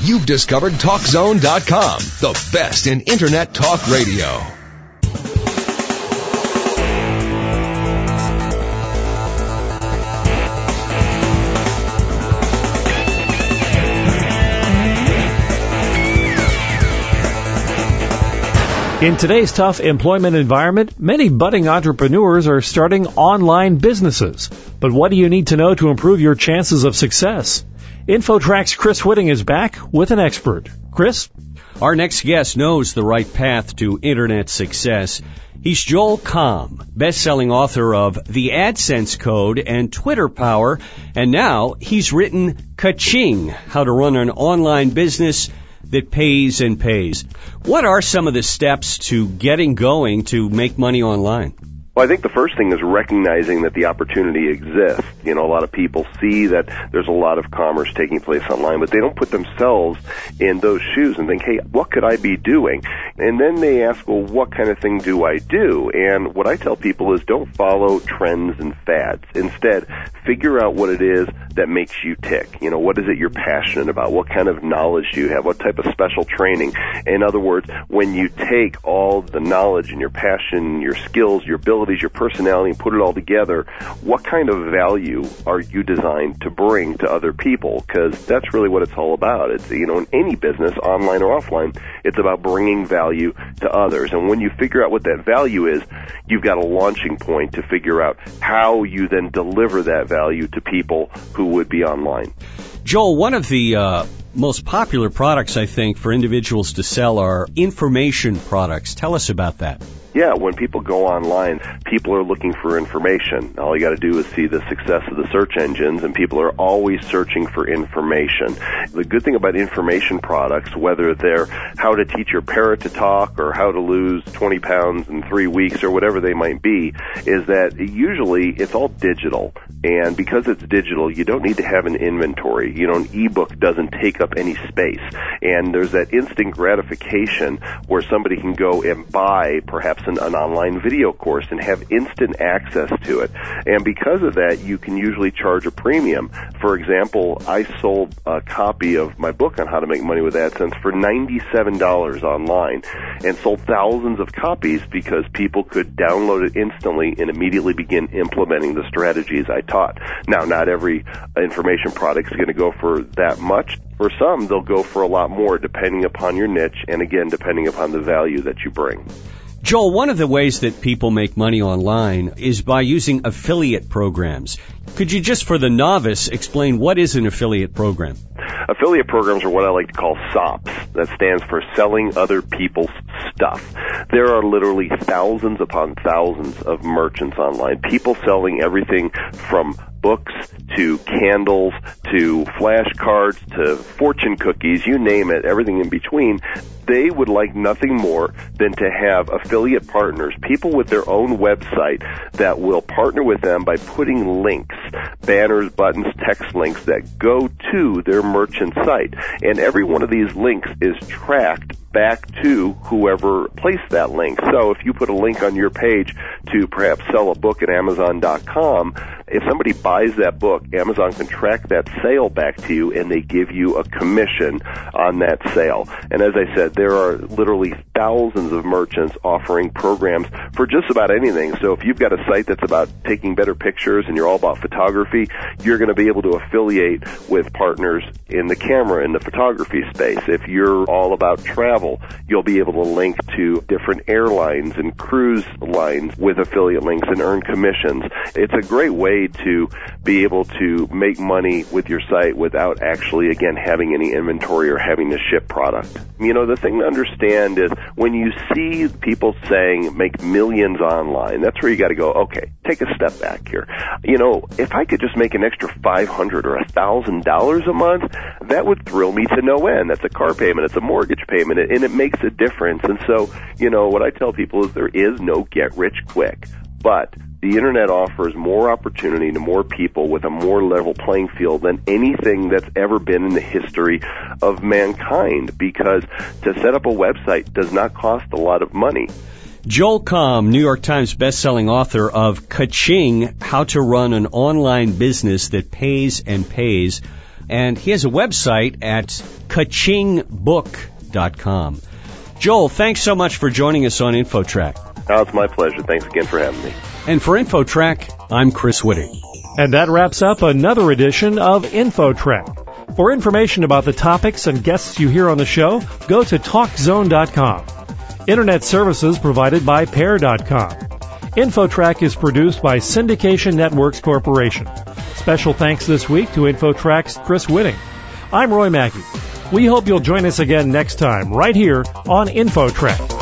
You've discovered TalkZone.com, the best in Internet talk radio. In today's tough employment environment, many budding entrepreneurs are starting online businesses. But what do you need to know to improve your chances of success? InfoTrack's Chris Whitting is back with an expert. Chris? Our next guest knows the right path to internet success. He's Joel Comm, best-selling author of The AdSense Code and Twitter Power, and now he's written Kaching, How to Run an Online Business that pays and pays. What are some of the steps to getting going to make money online? Well, I think the first thing is recognizing that the opportunity exists. You know, a lot of people see that there's a lot of commerce taking place online, but they don't put themselves in those shoes and think, hey, what could I be doing? And then they ask, well, what kind of thing do I do? And what I tell people is don't follow trends and fads. Instead, figure out what it is that makes you tick. You know, what is it you're passionate about? What kind of knowledge do you have? What type of special training? In other words, when you take all the knowledge and your passion, your skills, your ability abilities, your personality, and put it all together, what kind of value are you designed to bring to other people? Because that's really what it's all about. It's, you know, in any business, online or offline, it's about bringing value to others. And when you figure out what that value is, you've got a launching point to figure out how you then deliver that value to people who would be online. Joel, one of the uh, most popular products, I think, for individuals to sell are information products. Tell us about that. Yeah, when people go online, people are looking for information. All you got to do is see the success of the search engines, and people are always searching for information. The good thing about information products, whether they're how to teach your parrot to talk or how to lose 20 pounds in three weeks or whatever they might be, is that usually it's all digital. And because it's digital, you don't need to have an inventory. You know, an ebook doesn't take up any space. And there's that instant gratification where somebody can go and buy perhaps an, an online video course and have instant access to it. And because of that, you can usually charge a premium. For example, I sold a copy of my book on how to make money with AdSense for $97 online and sold thousands of copies because people could download it instantly and immediately begin implementing the strategies I taught. Now, not every information product is going to go for that much. For some, they'll go for a lot more depending upon your niche and again, depending upon the value that you bring. Joel, one of the ways that people make money online is by using affiliate programs. Could you just, for the novice, explain what is an affiliate program? Affiliate programs are what I like to call SOPs. That stands for selling other people's stuff. There are literally thousands upon thousands of merchants online. People selling everything from books to candles to flashcards to fortune cookies, you name it, everything in between. They would like nothing more than to have affiliate partners, people with their own website that will partner with them by putting links, banners, buttons, text links that go to their merchant site. And every one of these links is tracked back to whoever placed that link. So if you put a link on your page to perhaps sell a book at Amazon.com, if somebody buys that book, Amazon can track that sale back to you and they give you a commission on that sale. And as I said, there are literally thousands of merchants offering programs for just about anything. So if you've got a site that's about taking better pictures and you're all about photography, you're going to be able to affiliate with partners in the camera and the photography space. If you're all about travel, you'll be able to link to different airlines and cruise lines with affiliate links and earn commissions. It's a great way to be able to make money with your site without actually, again, having any inventory or having to ship product. You know, the thing to understand is when you see people saying make millions online, that's where you got to go, okay, take a step back here. You know, if I could just make an extra 500 or a thousand dollars a month, that would thrill me to no end. That's a car payment, it's a mortgage payment, and it makes a difference. And so, you know, what I tell people is there is no get rich quick. But the internet offers more opportunity to more people with a more level playing field than anything that's ever been in the history of mankind because to set up a website does not cost a lot of money. Joel Comm, New York Times bestselling author of Kaching, How to Run an Online Business That Pays and Pays. And he has a website at kachingbook.com. Joel, thanks so much for joining us on InfoTrack. Oh, it's my pleasure. Thanks again for having me. And for InfoTrack, I'm Chris Whitting. And that wraps up another edition of InfoTrack. For information about the topics and guests you hear on the show, go to TalkZone.com. Internet services provided by Pair.com. InfoTrack is produced by Syndication Networks Corporation. Special thanks this week to InfoTrack's Chris Whitting. I'm Roy Mackey. We hope you'll join us again next time, right here on InfoTrack.